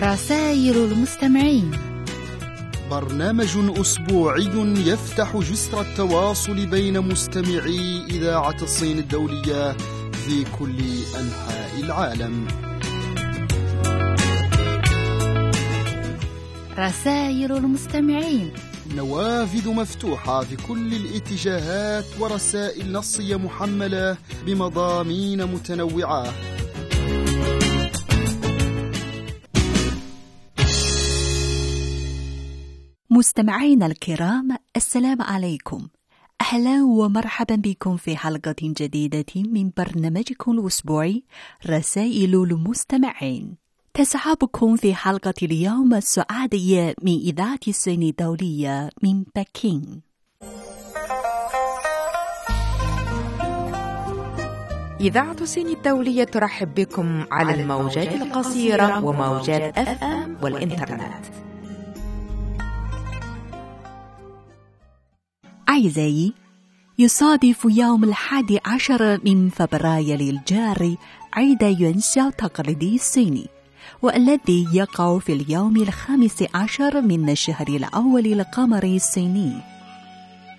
رسائل المستمعين. برنامج أسبوعي يفتح جسر التواصل بين مستمعي إذاعة الصين الدولية في كل أنحاء العالم. رسائل المستمعين. نوافذ مفتوحة في كل الاتجاهات ورسائل نصية محملة بمضامين متنوعة. مستمعينا الكرام السلام عليكم. أهلا ومرحبا بكم في حلقة جديدة من برنامجكم الأسبوعي رسائل المستمعين. تسحبكم في حلقة اليوم السعادية من إذاعة الصين الدولية من بكين. إذاعة الصين الدولية ترحب بكم على الموجات القصيرة وموجات أف أم والإنترنت. أعزائي يصادف يوم الحادي عشر من فبراير الجاري عيد يونسياو التقليدي الصيني والذي يقع في اليوم الخامس عشر من الشهر الأول القمري الصيني.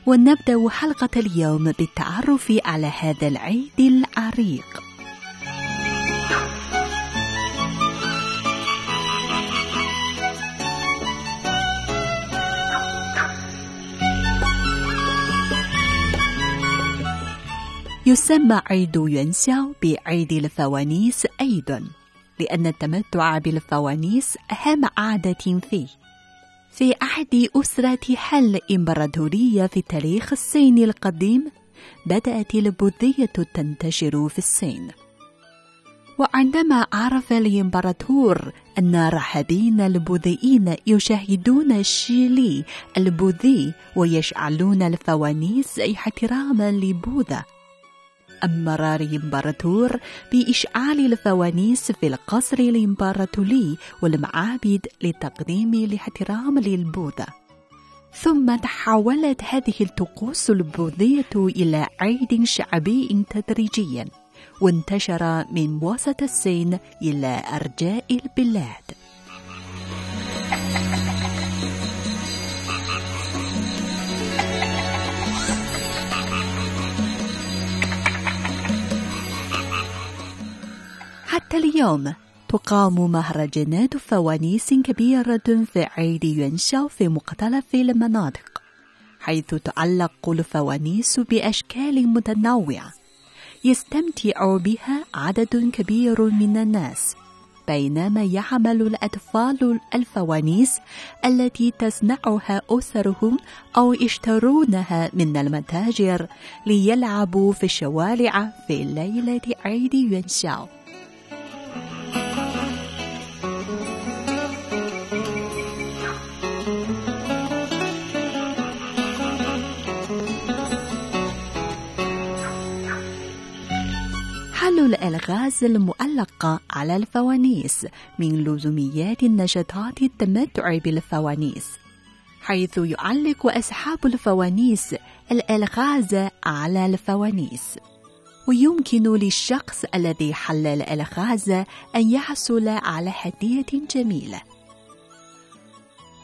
ونبدأ حلقة اليوم بالتعرف على هذا العيد العريق. يسمى عيد يونسياو بعيد الفوانيس أيضا لأن التمتع بالفوانيس أهم عادة فيه. في عهد أسرة حل الإمبراطورية في تاريخ الصين القديم بدأت البوذية تنتشر في الصين. وعندما عرف الإمبراطور أن الراهبين البوذيين يشاهدون الشيلي البوذي ويشعلون الفوانيس احتراما لبوذا أمر الإمبراطور بإشعال الفوانيس في القصر الإمبراطوري والمعابد لتقديم الاحترام للبوذا. ثم تحولت هذه الطقوس البوذية إلى عيد شعبي تدريجيا وانتشر من وسط الصين إلى أرجاء البلاد. حتى اليوم تقام مهرجانات فوانيس كبيرة في عيد يونشاو في مختلف المناطق حيث تعلق الفوانيس بأشكال متنوعة يستمتع بها عدد كبير من الناس بينما يعمل الأطفال الفوانيس التي تصنعها أسرهم أو يشترونها من المتاجر ليلعبوا في الشوارع في ليلة عيد يونشاو الألغاز المؤلقة على الفوانيس من لزوميات النشاطات التمتع بالفوانيس حيث يعلق أصحاب الفوانيس الألغاز على الفوانيس. ويمكن للشخص الذي حل الألغاز أن يحصل على هدية جميلة.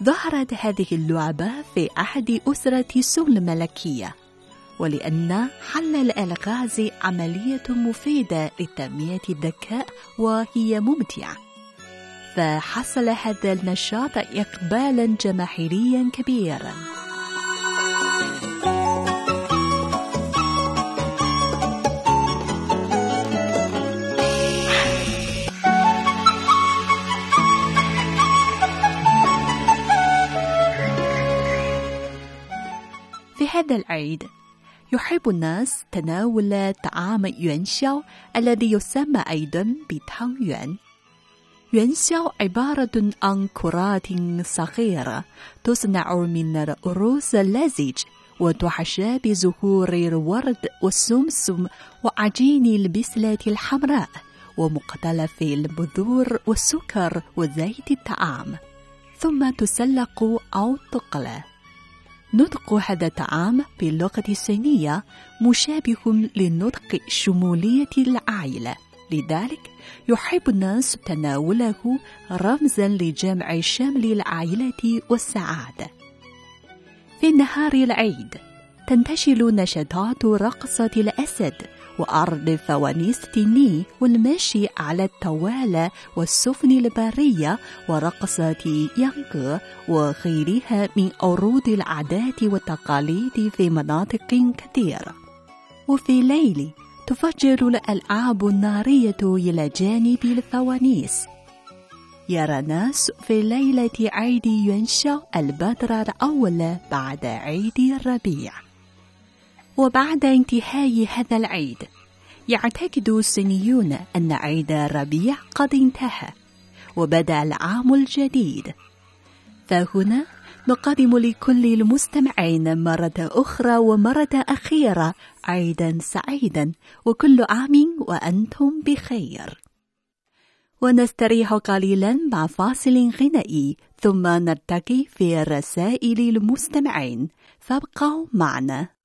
ظهرت هذه اللعبة في أحد أسرة سول الملكية ولأن حل الألغاز عملية مفيدة لتنمية الذكاء وهي ممتعة. فحصل هذا النشاط إقبالا جماهيريا كبيرا. في هذا العيد يحب الناس تناول طعام يونشاو الذي يسمى أيضا بتانغ يوان يونشاو عبارة عن كرات صغيرة تصنع من الأرز اللزج وتحشى بزهور الورد والسمسم وعجين البسلة الحمراء ومختلف البذور والسكر وزيت الطعام. ثم تسلق أو تقلى. نطق هذا الطعام باللغة الصينية مشابه لنطق شمولية العائلة لذلك يحب الناس تناوله رمزا لجمع شمل العائلة والسعادة. في نهار العيد تنتشل نشاطات رقصة الأسد وأرض فوانيس تيني والمشي على الطوالة والسفن البرية ورقصة يانغ وغيرها من عروض العادات والتقاليد في مناطق كثيرة. وفي ليل تفجر الألعاب النارية إلى جانب الفوانيس. يرى الناس في ليلة عيد ينشأ البدر الأول بعد عيد الربيع. وبعد انتهاء هذا العيد يعتقد الصينيون أن عيد الربيع قد انتهى وبدأ العام الجديد. فهنا نقدم لكل المستمعين مرة أخرى ومرة أخيرة عيدا سعيدا وكل عام وأنتم بخير. ونستريح قليلا مع فاصل غنائي ثم نلتقي في رسائل المستمعين فابقوا معنا.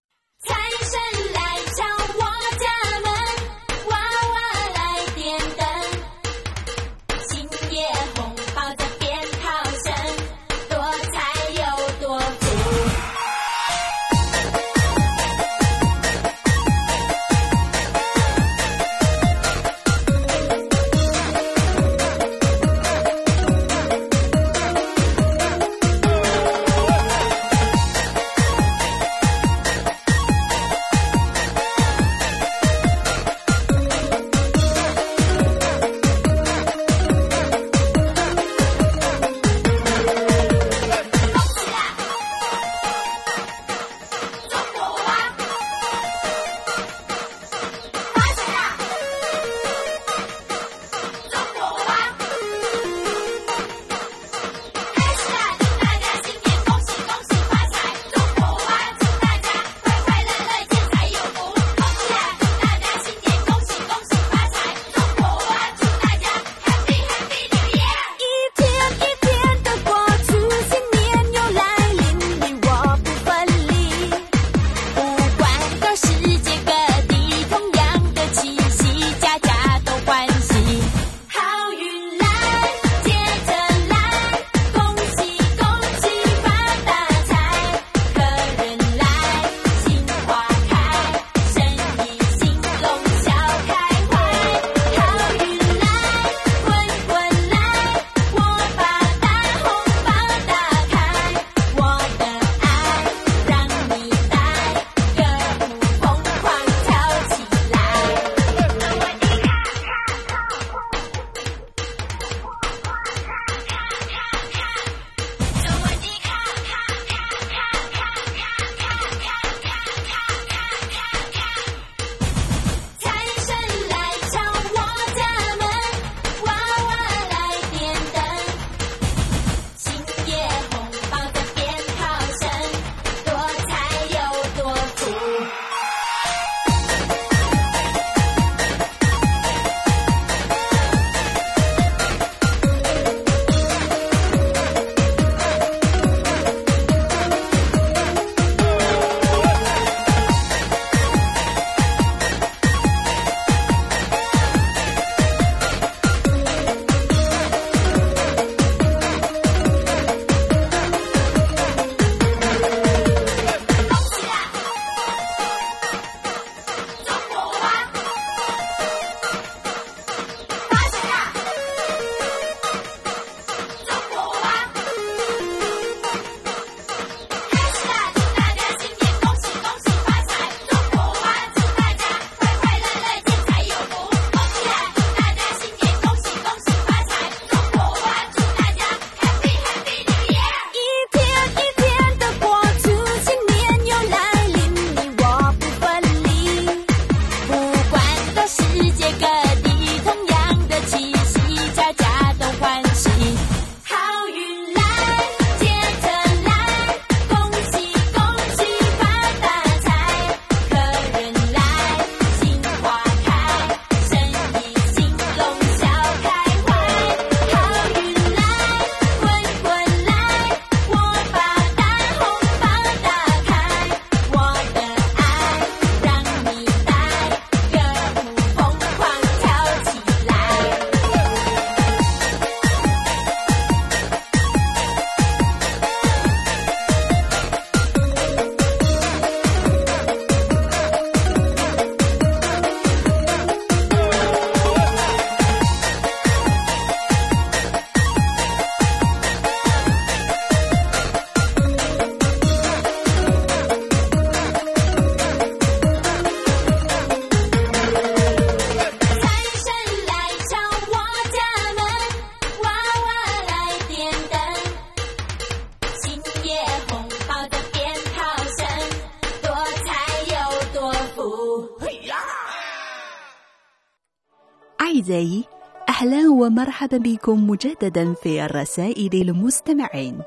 ومرحبا بكم مجددا في الرسائل المستمعين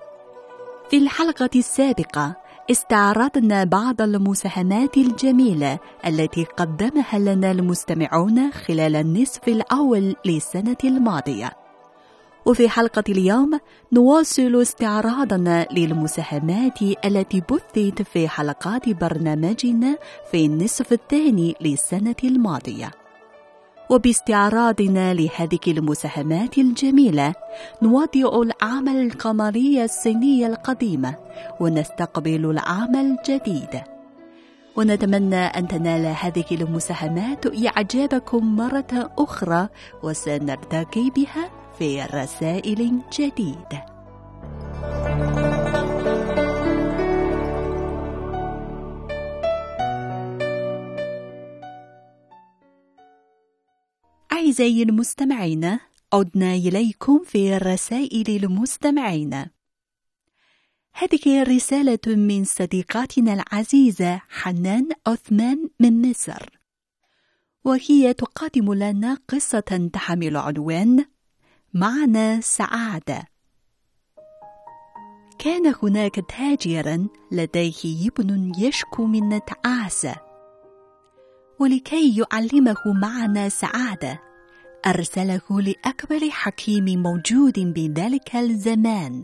في الحلقة السابقة استعرضنا بعض المساهمات الجميلة التي قدمها لنا المستمعون خلال النصف الأول للسنة الماضية. وفي حلقة اليوم نواصل استعراضنا للمساهمات التي بثت في حلقات برنامجنا في النصف الثاني للسنة الماضية. وباستعراضنا لهذه المساهمات الجميلة نودع العام القمري الصيني القديم ونستقبل العام الجديد. ونتمنى أن تنال هذه المساهمات إعجابكم مرة أخرى وسنرتقي بها في رسائل جديدة. أعزائي المستمعين عدنا إليكم في رسائل المستمعين. هذه رسالة من صديقاتنا العزيزة حنان عثمان من مصر. وهي تقدم لنا قصة تحمل عنوان معنى سعادة كان هناك تاجرا لديه ابن يشكو من التعاسة ولكي يعلمه معنى سعادة. أرسله لأكبر حكيم موجود بذلك الزمان.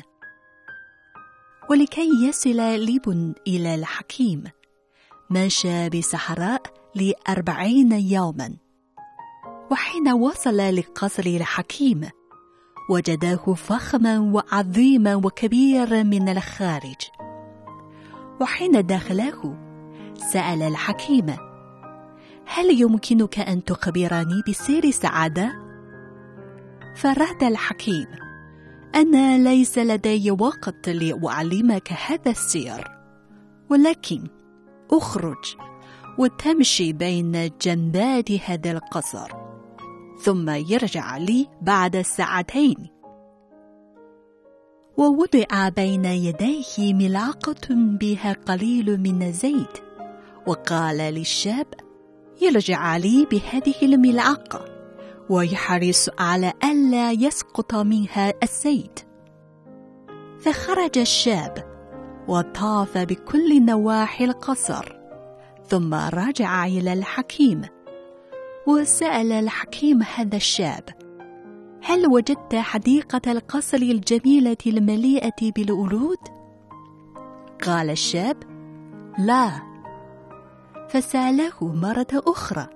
ولكي يصل الابن إلى الحكيم مشى بصحراء لأربعين يوما. وحين وصل لقصر الحكيم وجداه فخما وعظيما وكبيرا من الخارج. وحين دخله سأل الحكيم هل يمكنك أن تخبرني بسر سعادة؟ فرد الحكيم أنا ليس لدي وقت لأعلمك هذا السر ولكن أخرج وتمشي بين جنبات هذا القصر ثم يرجع لي بعد ساعتين ووضع بين يديه ملعقة بها قليل من الزيت وقال للشاب يرجع لي بهذه الملعقة ويحرص على ألا يسقط منها الزيت. فخرج الشاب وطاف بكل نواحي القصر ثم رجع إلى الحكيم. وسأل الحكيم هذا الشاب هل وجدت حديقة القصر الجميلة المليئة بالورود؟ قال الشاب لا. فسأله مرة أخرى.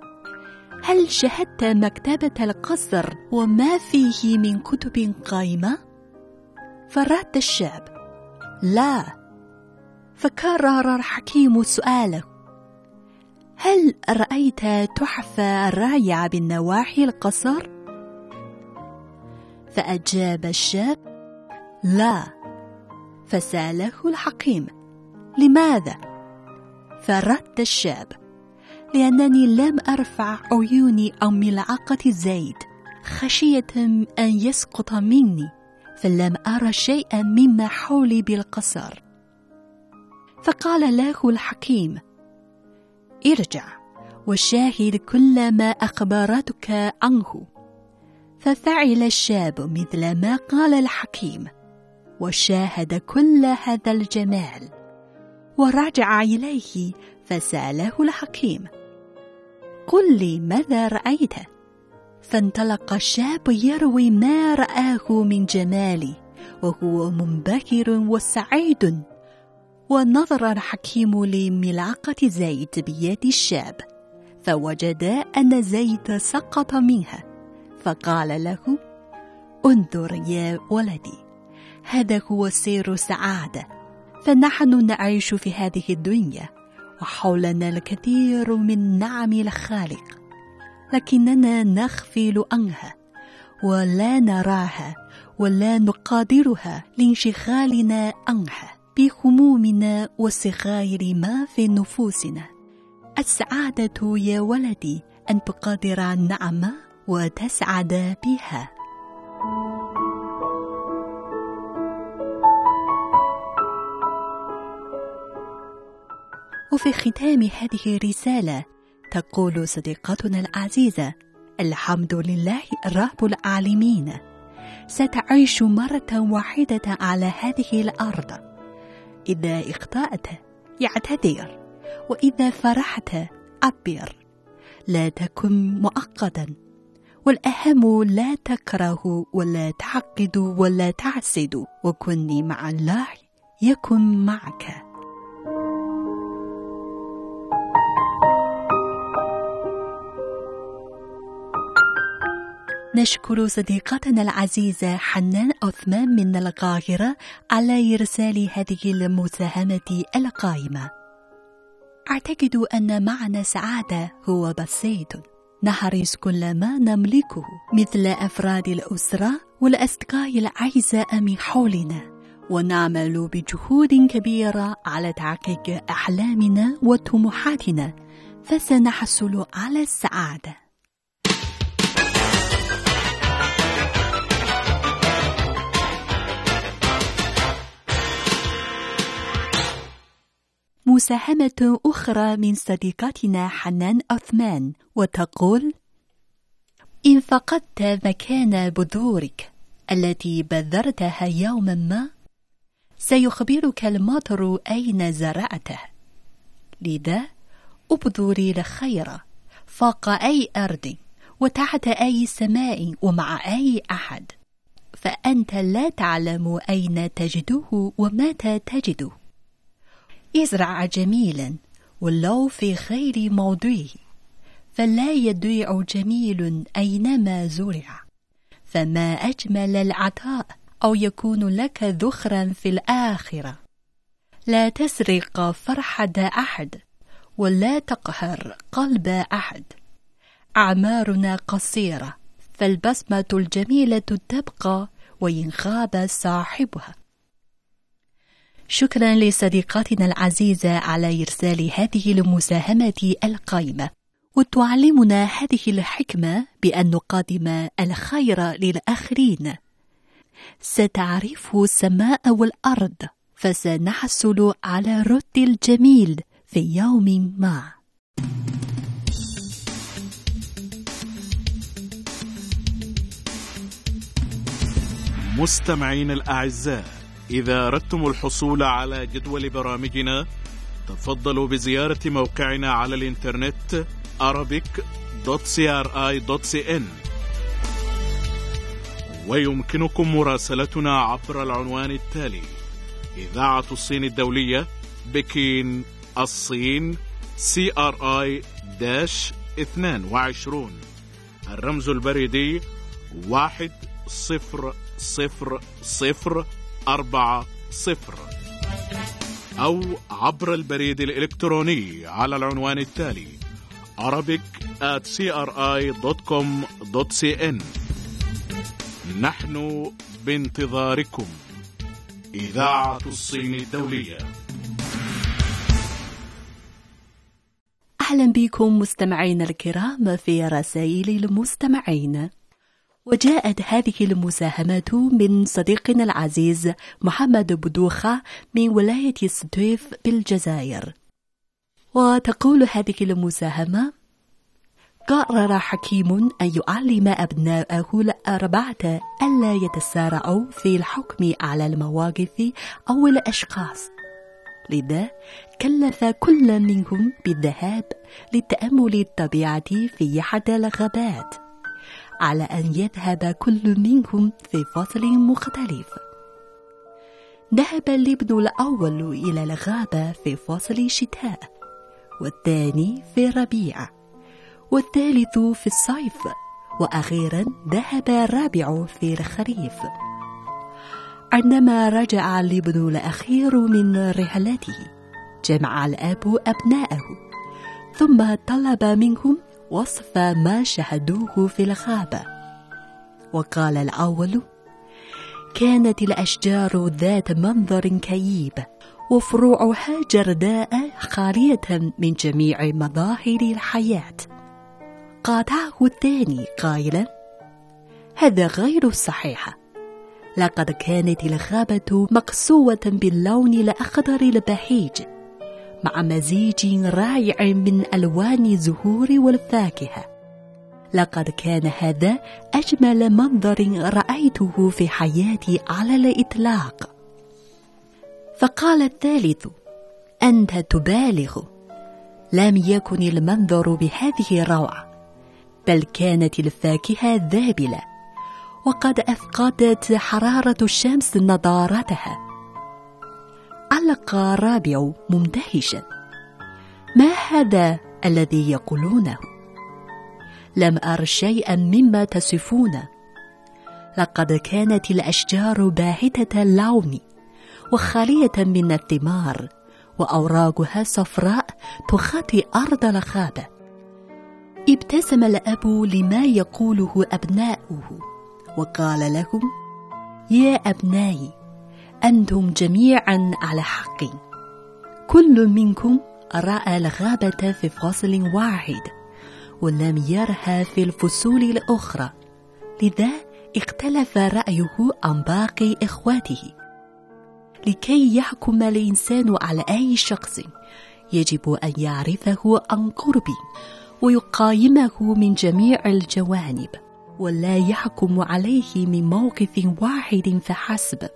هل شهدت مكتبة القصر وما فيه من كتب قائمة؟ فرد الشاب لا. فكرر الحكيم سؤاله. هل رأيت تحفة الرائعة بالنواحي القصر؟ فأجاب الشاب. لا. فسأله الحكيم. لماذا؟ فرد الشاب. لأنني لم أرفع عيوني عن ملعقة الزيت خشية أن يسقط مني فلم أرى شيئا مما حولي بالقصر. فقال له الحكيم ارجع وشاهد كل ما أخبرتك عنه. ففعل الشاب مثل ما قال الحكيم وشاهد كل هذا الجمال. ورجع إليه فسأله الحكيم قل لي ماذا رأيت؟ فانطلق الشاب يروي ما رآه من جمال وهو منبهر وسعيد. ونظر الحكيم لملعقة زيت بيد الشاب فوجد أن زيت سقط منها. فقال له انظر يا ولدي هذا هو سر السعادة فنحن نعيش في هذه الدنيا وحولنا الكثير من نعم الخالق لكننا نغفل عنها ولا نراها ولا نقادرها لانشغالنا عنها بهمومنا وصغائر ما في نفوسنا. السعادة يا ولدي أن تقدر النعمة وتسعد بها. وفي ختام هذه الرسالة تقول صديقتنا العزيزة الحمد لله رب العالمين. ستعيش مرة واحدة على هذه الأرض. إذا اخطأت يعتذر وإذا فرحت عبر لا تكن مؤقتا والأهم لا تكره ولا تعقد ولا تعسد وكن مع الله يكن معك. نشكر صديقتنا العزيزة حنان عثمان من القاهرة على إرسال هذه المساهمة القائمة. أعتقد أن معنى سعادة هو بسيط. نحرص كل ما نملكه مثل أفراد الأسرة والأصدقاء الأعزاء من حولنا ونعمل بجهود كبيرة على تحقيق أحلامنا وطموحاتنا فسنحصل على السعادة. مساهمة أخرى من صديقتنا حنان عثمان وتقول إن فقدت مكان بذورك التي بذرتها يوما ما سيخبرك المطر أين زرعته. لذا أبذري الخير فوق أي أرض وتحت أي سماء ومع أي أحد فأنت لا تعلم أين تجده ومتى تجده. ازرع جميلا ولو في غير موضعه فلا يضيع جميل أينما زرع. فما أجمل العطاء أو يكون لك ذخرا في الآخرة. لا تسرق فرحة أحد ولا تقهر قلب أحد. أعمارنا قصيرة فالبسمة الجميلة تبقى وإن غاب صاحبها. شكرا لصديقتنا العزيزة على إرسال هذه المساهمة القائمة. وتعلمنا هذه الحكمة بأن نقدم الخير للآخرين. ستعرف السماء والأرض فسنحصل على رد الجميل في يوم ما. مستمعين الأعزاء إذا أردتم الحصول على جدول برامجنا تفضلوا بزيارة موقعنا على الإنترنت arabic.cri.cn ويمكنكم مراسلتنا عبر العنوان التالي إذاعة الصين الدولية بكين الصين داش 22 الرمز البريدي واحد صفر صفر صفر أربعة صفر. أو عبر البريد الإلكتروني على العنوان التالي arabic at cri.com.cn نحن بانتظاركم. إذاعة الصين الدولية. أهلا بكم مستمعينا الكرام في رسائل المستمعين. وجاءت هذه المساهمة من صديقنا العزيز محمد بدوخة من ولاية ستيف بالجزائر. وتقول هذه المساهمة قرر حكيم أن يعلم أبناءه الأربعة ألا يتسارعوا في الحكم على المواقف أو الأشخاص. لذا كلف كل منهم بالذهاب لتأمل الطبيعة في أحد الغابات على أن يذهب كل منهم في فصل مختلف. ذهب الابن الأول إلى الغابة في فصل شتاء والثاني في ربيع والثالث في الصيف وأخيرا ذهب الرابع في الخريف. عندما رجع الابن الأخير من رحلته جمع الأب أبناءه ثم طلب منهم وصف ما شهدوه في الغابة. وقال الأول كانت الأشجار ذات منظر كئيب وفروعها جرداء خالية من جميع مظاهر الحياة. قاطعه الثاني قائلا هذا غير صحيح لقد كانت الغابة مقسوة باللون الأخضر البهيج مع مزيج رائع من ألوان الزهور والفاكهة. لقد كان هذا أجمل منظر رأيته في حياتي على الإطلاق. فقال الثالث أنت تبالغ. لم يكن المنظر بهذه الروعة بل كانت الفاكهة ذابلة وقد أفقدت حرارة الشمس نضارتها علق رابع مندهشا ما هذا الذي يقولونه لم أر شيئا مما تصفونه لقد كانت الأشجار باهتة اللون وخالية من الثمار وأوراقها صفراء تخطي أرض الغابة ابتسم الأب لما يقوله أبناؤه وقال لهم يا أبنائي أنتم جميعا على حق. كل منكم رأى الغابة في فصل واحد ولم يرها في الفصول الأخرى. لذا اختلف رأيه عن باقي إخواته. لكي يحكم الإنسان على أي شخص يجب أن يعرفه عن قرب ويقايمه من جميع الجوانب ولا يحكم عليه من موقف واحد فحسب.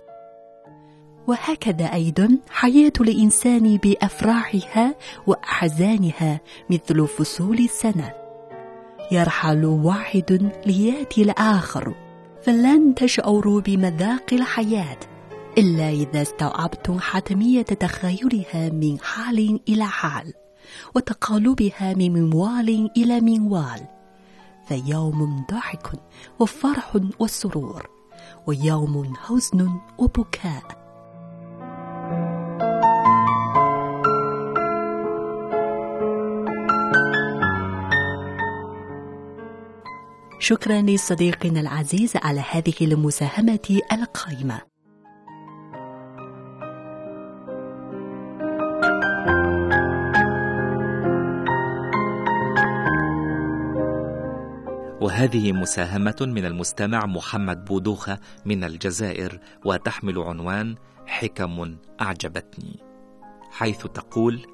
وهكذا أيضا حياة الإنسان بأفراحها وأحزانها مثل فصول السنة. يرحل واحد ليأتي الآخر فلن تشعروا بمذاق الحياة إلا إذا استوعبتم حتمية تخيلها من حال إلى حال وتقلبها من منوال إلى منوال. فيوم ضحك وفرح وسرور ويوم حزن وبكاء. شكرا لصديقنا العزيز على هذه المساهمة القائمة. وهذه مساهمة من المستمع محمد بودوخة من الجزائر وتحمل عنوان حكم أعجبتني حيث تقول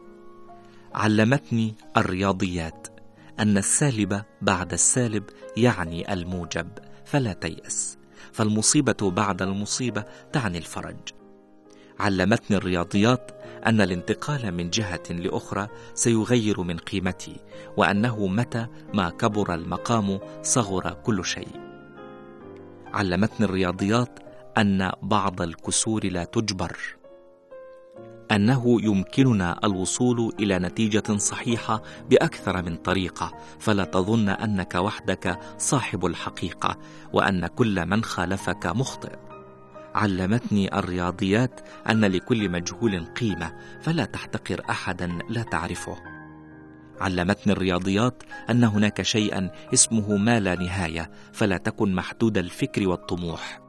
علمتني الرياضيات. أن السالب بعد السالب يعني الموجب فلا تيأس. فالمصيبة بعد المصيبة تعني الفرج. علمتني الرياضيات أن الانتقال من جهة لأخرى سيغير من قيمتي وأنه متى ما كبر المقام صغر كل شيء. علمتني الرياضيات أن بعض الكسور لا تجبر. أنه يمكننا الوصول إلى نتيجة صحيحة بأكثر من طريقة فلا تظن أنك وحدك صاحب الحقيقة وأن كل من خالفك مخطئ. علمتني الرياضيات أن لكل مجهول قيمة فلا تحتقر احدا لا تعرفه. علمتني الرياضيات أن هناك شيئا اسمه ما لا نهاية فلا تكن محدود الفكر والطموح.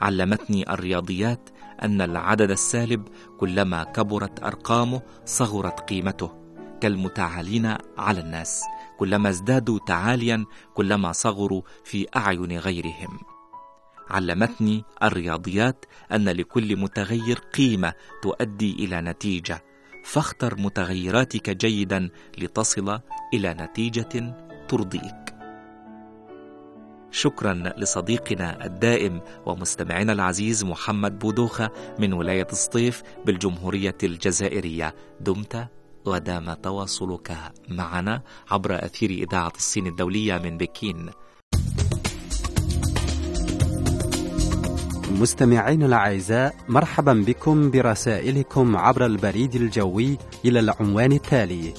علمتني الرياضيات أن العدد السالب كلما كبرت أرقامه صغرت قيمته كالمتعالين على الناس كلما ازدادوا تعاليا كلما صغروا في أعين غيرهم. علمتني الرياضيات أن لكل متغير قيمة تؤدي إلى نتيجة فاختر متغيراتك جيدا لتصل إلى نتيجة ترضيك. شكرا لصديقنا الدائم ومستمعنا العزيز محمد بودوخة من ولاية الصيف بالجمهورية الجزائرية. دمت ودام تواصلك معنا عبر أثير إذاعة الصين الدولية من بكين. مستمعين الأعزاء مرحبا بكم برسائلكم عبر البريد الجوي إلى العنوان التالي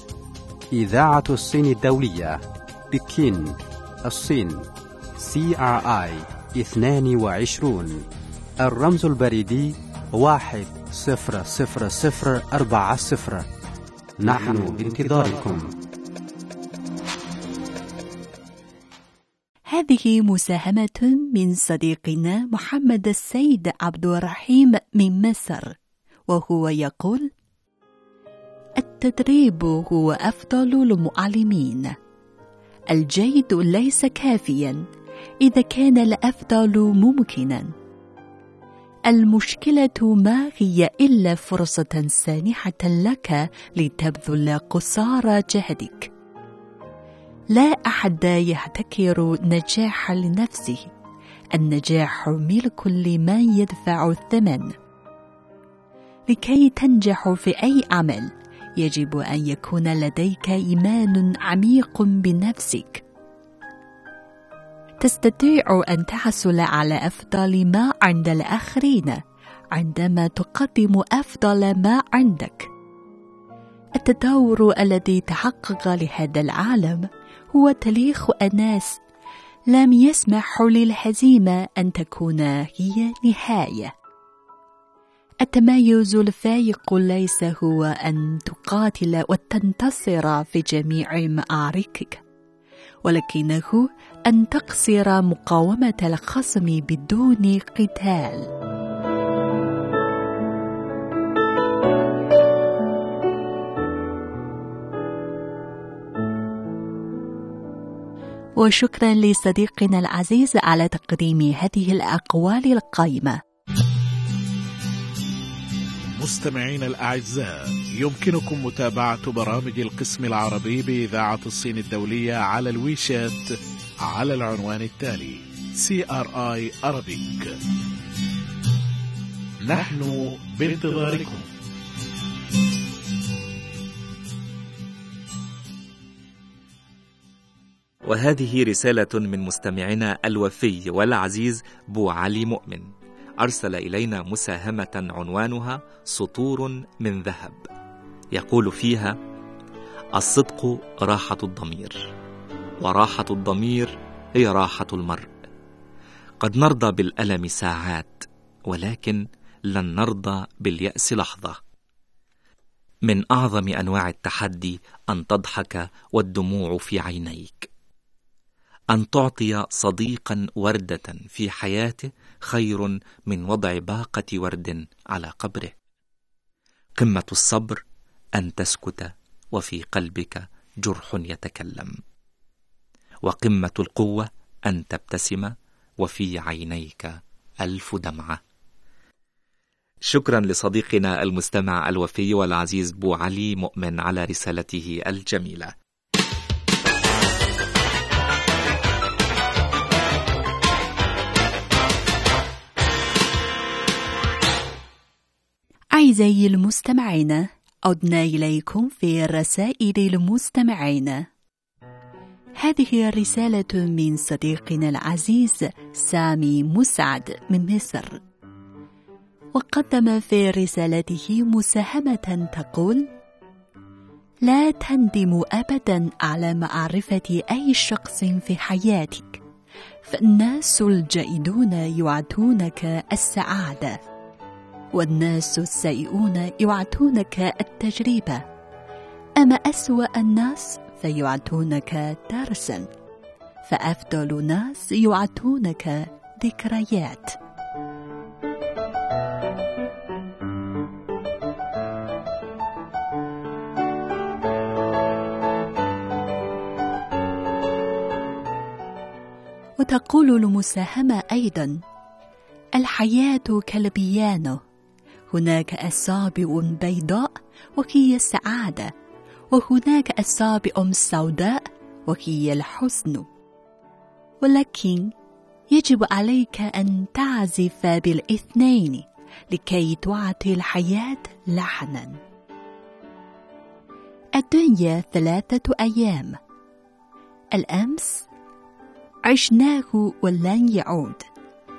إذاعة الصين الدولية بكين الصين. CRI 22 الرمز البريدي واحد صفر صفر صفر أربعة صفر. نحن بانتظاركم. هذه مساهمة من صديقنا محمد السيد عبد الرحيم من مصر وهو يقول التدريب هو أفضل المعلمين. الجيد ليس كافيا. إذا كان الأفضل ممكنا. المشكلة ما هي إلا فرصة سانحة لك لتبذل قصارى جهدك. لا أحد يحتكر نجاح لنفسه. النجاح ملك لمن يدفع الثمن. لكي تنجح في أي عمل يجب أن يكون لديك إيمان عميق بنفسك. تستطيع أن تحصل على أفضل ما عند الآخرين عندما تقدم أفضل ما عندك. التطور الذي تحقق لهذا العالم هو تاريخ أناس لم يسمح للهزيمة أن تكون هي نهاية. التميز الفائق ليس هو أن تقاتل وتنتصر في جميع معاركك ولكنه أن تقصر مقاومة الخصم بدون قتال. وشكرا لصديقنا العزيز على تقديم هذه الأقوال القائمة مستمعينا الأعزاء يمكنكم متابعة برامج القسم العربي بإذاعة الصين الدولية على الويشات على العنوان التالي CRI Arabic. نحن بانتظاركم. وهذه رسالة من مستمعنا الوفي والعزيز بو علي مؤمن. أرسل إلينا مساهمة عنوانها سطور من ذهب. يقول فيها الصدق راحة الضمير وراحة الضمير هي راحة المرء. قد نرضى بالألم ساعات ولكن لن نرضى باليأس لحظة. من أعظم أنواع التحدي أن تضحك والدموع في عينيك. أن تعطي صديقا وردة في حياته خير من وضع باقة ورد على قبره. قمة الصبر أن تسكت وفي قلبك جرح يتكلم. وقمة القوة أن تبتسم وفي عينيك ألف دمعة. شكرا لصديقنا المستمع الوفي والعزيز بو علي مؤمن على رسالته الجميلة أعزائي المستمعين عدنا إليكم في رسائل المستمعين. هذه رسالة من صديقنا العزيز سامي مسعد من مصر. وقدم في رسالته مساهمة تقول لا تندم أبدا على معرفة أي شخص في حياتك فالناس الجيدون يعطونك السعادة. والناس السيئون يعطونك التجربة. أما أسوأ الناس فيعطونك درسا. فأفضل ناس يعطونك ذكريات. وتقول المساهمة أيضا الحياة كالبيانو. هناك أصابع بيضاء وهي السعادة وهناك أصابع سوداء وهي الحزن. ولكن يجب عليك أن تعزف بالاثنين لكي تعطي الحياة لحنا. الدنيا ثلاثة أيام. الأمس عشناه ولن يعود.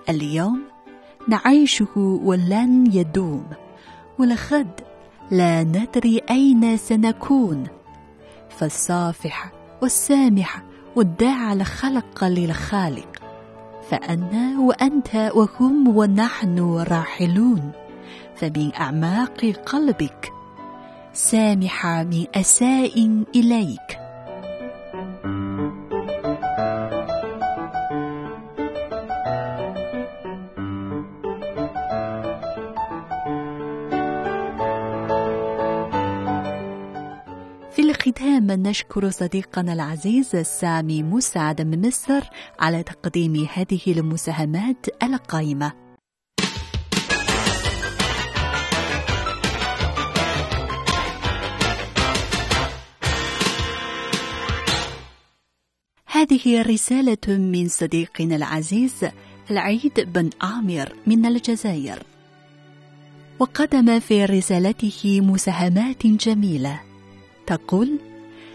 اليوم نعيشه ولن يدوم. ولغد لا ندري أين سنكون. فالصافح والسامح والداعى الخلق للخالق. فأنا وأنت وهم ونحن راحلون. فمن أعماق قلبك سامح من أساء إليك. الختام نشكر صديقنا العزيز سامي مسعد من مصر على تقديم هذه المساهمات القائمة. هذه رسالة من صديقنا العزيز العيد بن عامر من الجزائر. وقدم في رسالته مساهمات جميلة. تقول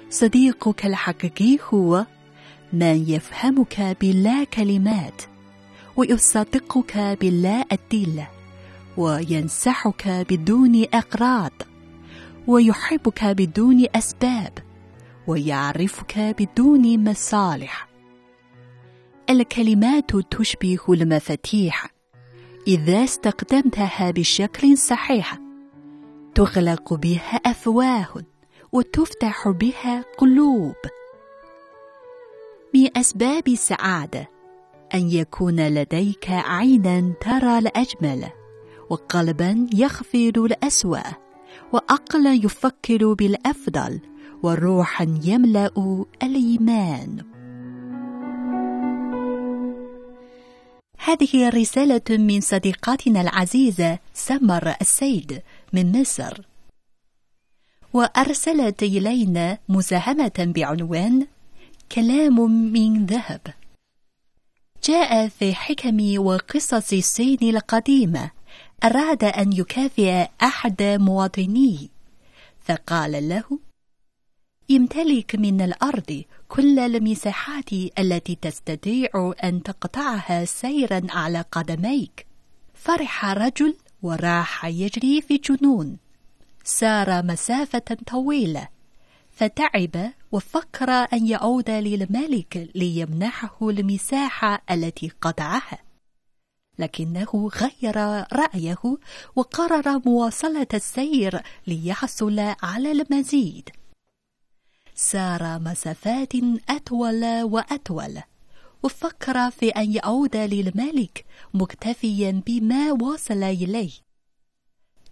صديقك الحقيقي هو من يفهمك بلا كلمات ويصدقك بلا أدلة وينصحك بدون أقراض ويحبك بدون أسباب ويعرفك بدون مصالح. الكلمات تشبه المفاتيح إذا استخدمتها بشكل صحيح تغلق بها أفواه. وتفتح بها قلوب. من أسباب السعادة أن يكون لديك عينا ترى الأجمل وقلبا يغفر الأسوأ وعقلا يفكر بالأفضل وروحا يملأ الإيمان. هذه رسالة من صديقتنا العزيزة سمر السيد من مصر. وأرسلت إلينا مساهمة بعنوان كلام من ذهب. جاء في حكم وقصص الصين القديمة أراد أن يكافئ أحد مواطنيه. فقال له يمتلك من الأرض كل المساحات التي تستطيع أن تقطعها سيرا على قدميك. فرح رجل وراح يجري في جنون. سار مسافة طويلة فتعب وفكر أن يعود للملك ليمنحه المساحة التي قطعها. لكنه غير رأيه وقرر مواصلة السير ليحصل على المزيد. سار مسافات أطول وأطول وفكر في أن يعود للملك مكتفيا بما وصل إليه.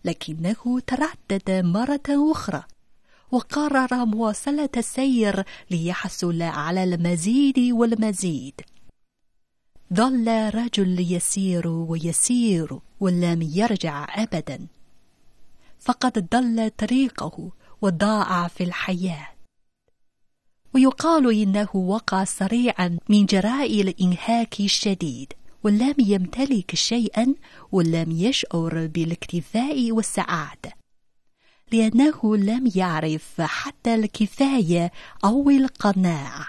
لكنه تردد مرة أخرى وقرر مواصلة السير ليحصل على المزيد والمزيد. ظل رجل يسير ويسير ولم يرجع أبدا. فقد ضل طريقه وضاع في الحياة. ويقال إنه وقع سريعا من جراء الإنهاك الشديد. ولم يمتلك شيئا ولم يشعر بالاكتفاء والسعادة لأنه لم يعرف حتى الكفاية أو القناعة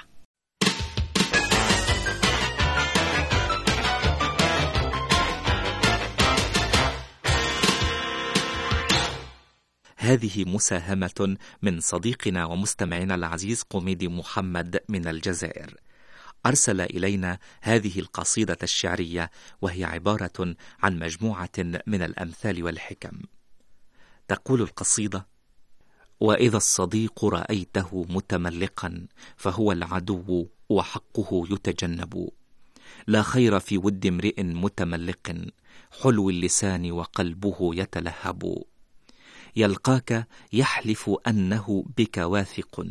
هذه مساهمة من صديقنا ومستمعنا العزيز قميدي محمد من الجزائر. أرسل إلينا هذه القصيدة الشعرية وهي عبارة عن مجموعة من الأمثال والحكم. تقول القصيدة: وإذا الصديق رأيته متملقا فهو العدو وحقه يتجنب. لا خير في ود امرئ متملق حلو اللسان وقلبه يتلهب. يلقاك يحلف أنه بك واثق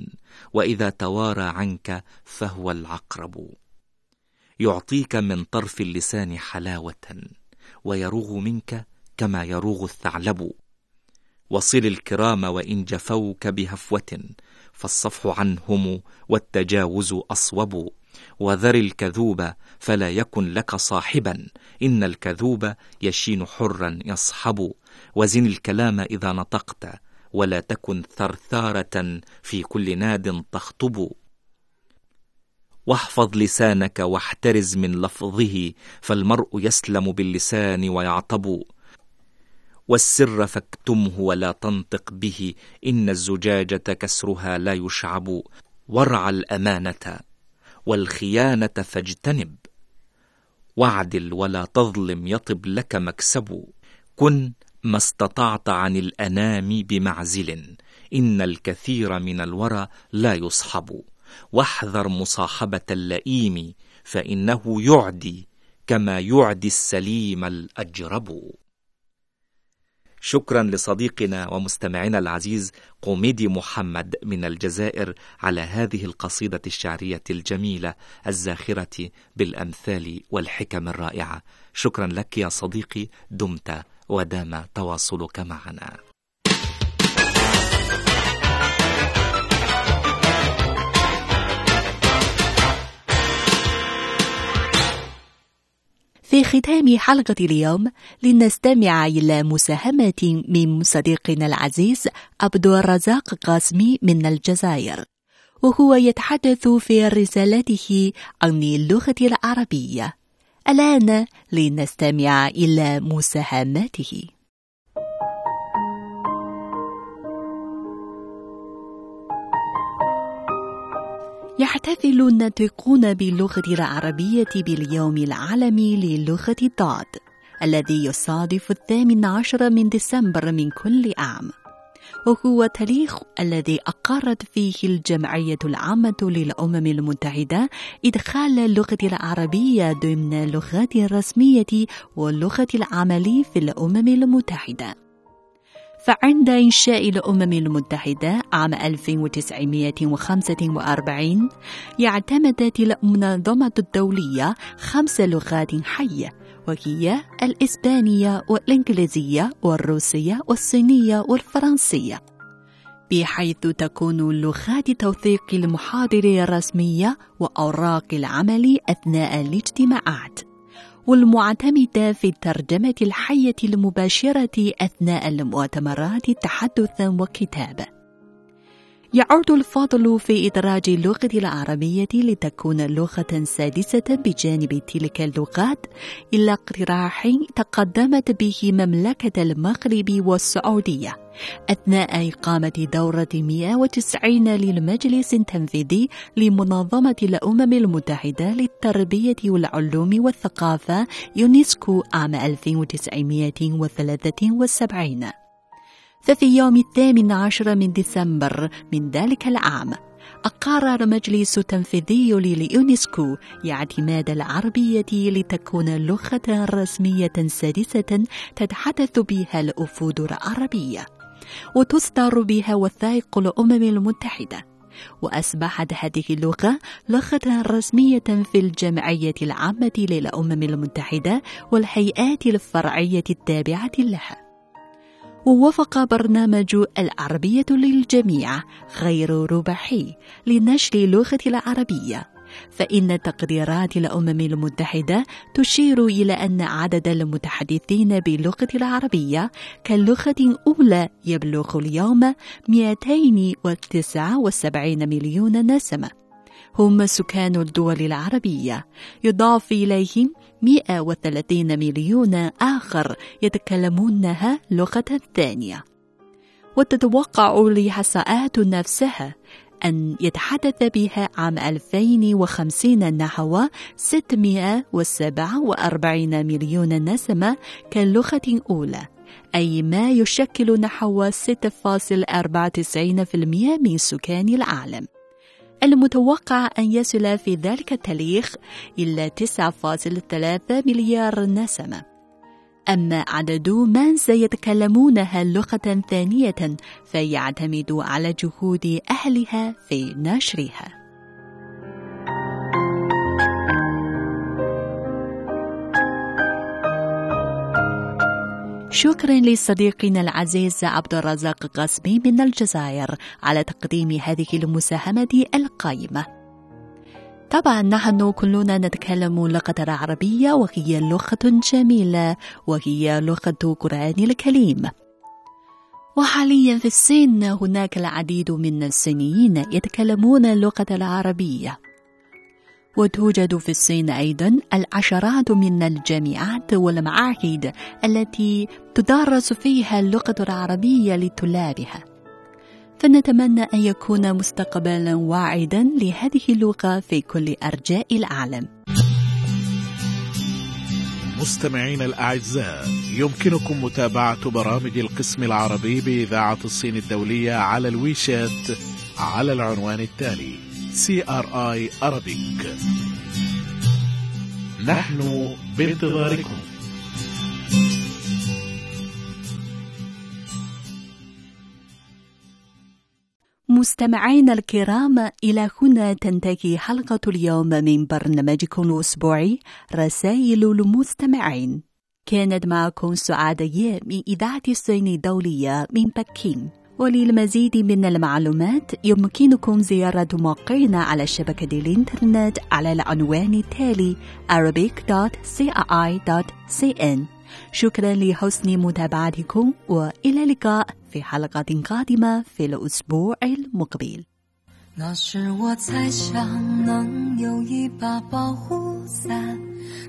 وإذا توارى عنك فهو العقرب. يعطيك من طرف اللسان حلاوة ويروغ منك كما يروغ الثعلب. وصل الكرام وإن جفوك بهفوة فالصفح عنهم والتجاوز أصوب. وذر الكذوب فلا يكن لك صاحبا إن الكذوب يشين حرا يصحب. وزن الكلام إذا نطقت ولا تكن ثرثارة في كل ناد تخطب. واحفظ لسانك واحترز من لفظه فالمرء يسلم باللسان ويعطب. والسر فاكتمه ولا تنطق به إن الزجاجة كسرها لا يشعب. وارع الأمانة والخيانة فاجتنب. واعدل ولا تظلم يطب لك مكسب. كن ما استطعت عن الأنام بمعزل إن الكثير من الورى لا يصحب. واحذر مصاحبة اللئيم فإنه يعدي كما يعدي السليم الأجرب. شكرا لصديقنا ومستمعنا العزيز قوميدي محمد من الجزائر على هذه القصيدة الشعرية الجميلة الزاخرة بالأمثال والحكم الرائعة. شكرا لك يا صديقي دمت ودام تواصلك معنا. في ختام حلقة اليوم لنستمع إلى مساهمة من صديقنا العزيز عبد الرزاق قاسمي من الجزائر وهو يتحدث في رسالته عن اللغة العربية. الآن لنستمع إلى مساهماته. يحتفل الناطقون باللغة العربية باليوم العالمي للغة الضاد الذي يصادف الثامن عشر من ديسمبر من كل عام. وهو التاريخ الذي أقرت فيه الجمعية العامة للأمم المتحدة إدخال اللغة العربية ضمن اللغات الرسمية واللغة العملية في الأمم المتحدة. فعند إنشاء الأمم المتحدة عام 1945 اعتمدت المنظمة الدولية خمس لغات حية وهي الإسبانية والإنجليزية والروسية والصينية والفرنسية بحيث تكون لغات توثيق المحاضر الرسمية وأوراق العمل أثناء الاجتماعات والمعتمدة في الترجمة الحية المباشرة أثناء المؤتمرات تحدثا وكتابة. يعود الفضل في إدراج اللغة العربية لتكون لغة سادسة بجانب تلك اللغات إلى اقتراح تقدمت به مملكة المغرب والسعودية أثناء إقامة دورة 190 للمجلس التنفيذي لمنظمة الأمم المتحدة للتربية والعلوم والثقافة يونسكو عام 1973 ففي يوم الثامن عشر من ديسمبر من ذلك العام قرر المجلس التنفيذي لليونسكو اعتماد العربية لتكون لغة رسمية سادسة تتحدث بها الأفود العربية وتصدر بها وثائق الأمم المتحدة وأصبحت هذه اللغة لغة رسمية في الجمعية العامة للأمم المتحدة والهيئات الفرعية التابعة لها. ووافق برنامج العربية للجميع غير ربحي لنشر اللغة العربية. فإن تقديرات الأمم المتحدة تشير إلى أن عدد المتحدثين باللغة العربية كاللغة الأولى يبلغ اليوم 279 مليون نسمة. هم سكان الدول العربية يضاف إليهم 130 مليون آخر يتكلمونها لغة ثانية. وتتوقع الإحصاءات نفسها أن يتحدث بها عام 2050 نحو 647 مليون نسمة كاللغة الأولى أي ما يشكل نحو 6.94% من سكان العالم. المتوقع أن يصل في ذلك التاريخ إلى 9.3 مليار نسمة. أما عدد من سيتكلمونها لغة ثانية فيعتمد على جهود أهلها في نشرها. شكرا لصديقنا العزيز عبد الرزاق قاسمي من الجزائر على تقديم هذه المساهمة القائمة. طبعا نحن كلنا نتكلم اللغة العربية وهي لغة جميلة وهي لغة القرآن الكريم. وحاليا في الصين هناك العديد من الصينيين يتكلمون اللغة العربية. وتوجد في الصين أيضا العشرات من الجامعات والمعاهد التي تدرس فيها اللغة العربية لطلابها. فنتمنى أن يكون مستقبلا واعدا لهذه اللغة في كل أرجاء العالم. مستمعينا الأعزاء يمكنكم متابعة برامج القسم العربي بإذاعة الصين الدولية على الويشات على العنوان التالي CRI Arabic. نحن بانتظاركم. مستمعينا الكرام إلى هنا تنتهي حلقة اليوم من برنامجكم الأسبوعي رسائل المستمعين. كانت معكم سعادة من إذاعة الصين الدولية من بكين. وللمزيد من المعلومات يمكنكم زيارة موقعنا على شبكة الإنترنت على العنوان التالي arabic.cri.cn شكرا لحسن متابعتكم وإلى اللقاء في حلقة قادمة في الأسبوع المقبل 那时我猜想能有一把保护伞，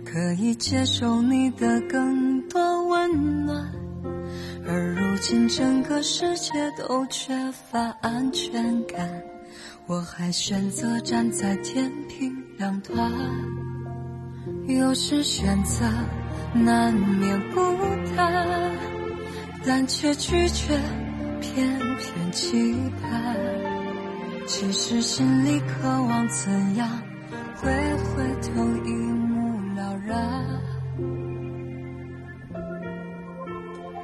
可以接受你的更多温暖。 而如今整个世界都缺乏安全感，我还选择站在天平两端。有时选择难免孤单，但却拒绝偏偏期盼。其实心里渴望怎样会回头一目了然。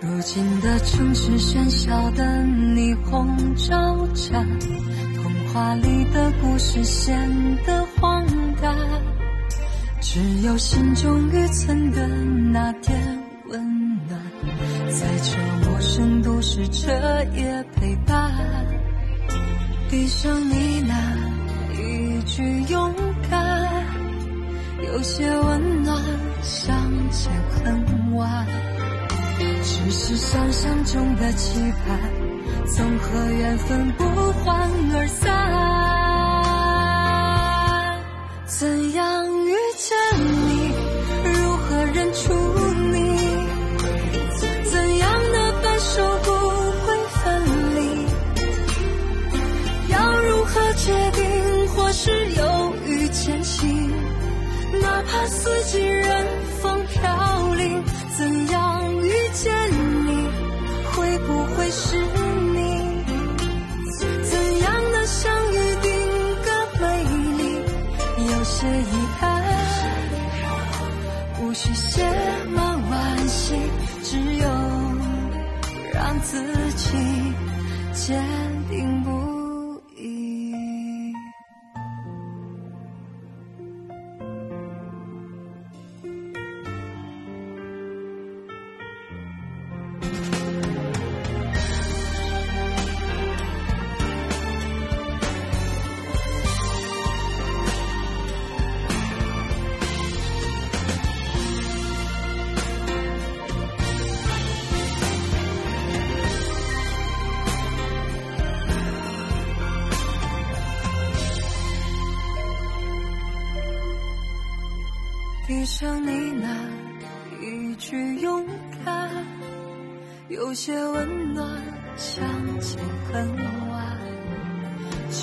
如今的城市喧嚣的霓虹招展，童话里的故事显得荒诞，只有心中预存的那点温暖，在这陌生都市彻夜陪伴。低声呢喃一句勇敢，有些温暖，相见恨晚。只是想象中的期盼，总和缘分不欢而散。怎样遇见你？如何认出你？怎样的分手不会分离？要如何决定？或是犹豫前行？哪怕四季 자.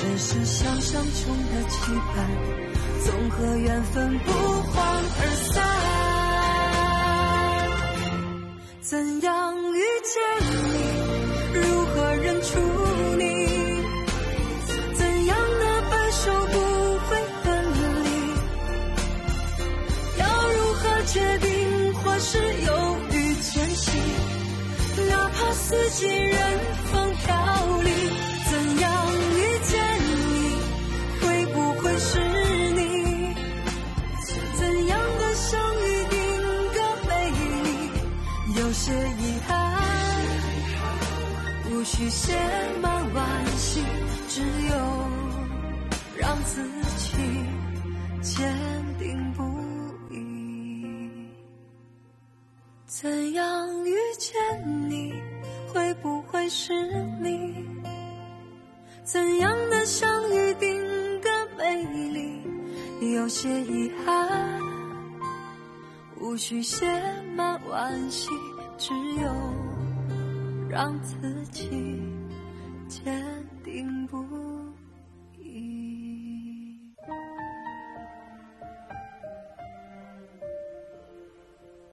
只是想象中的期盼，总和缘分不欢而散。怎样遇见你？如何认出你？怎样的分手不会分离？要如何决定，或是犹豫前行？哪怕四季任无需写满惋惜，只有让自己坚定不移。怎样遇见你？会不会是你？怎样的相遇定格美丽？有些遗憾，无需写满惋惜，只有让自己坚定不。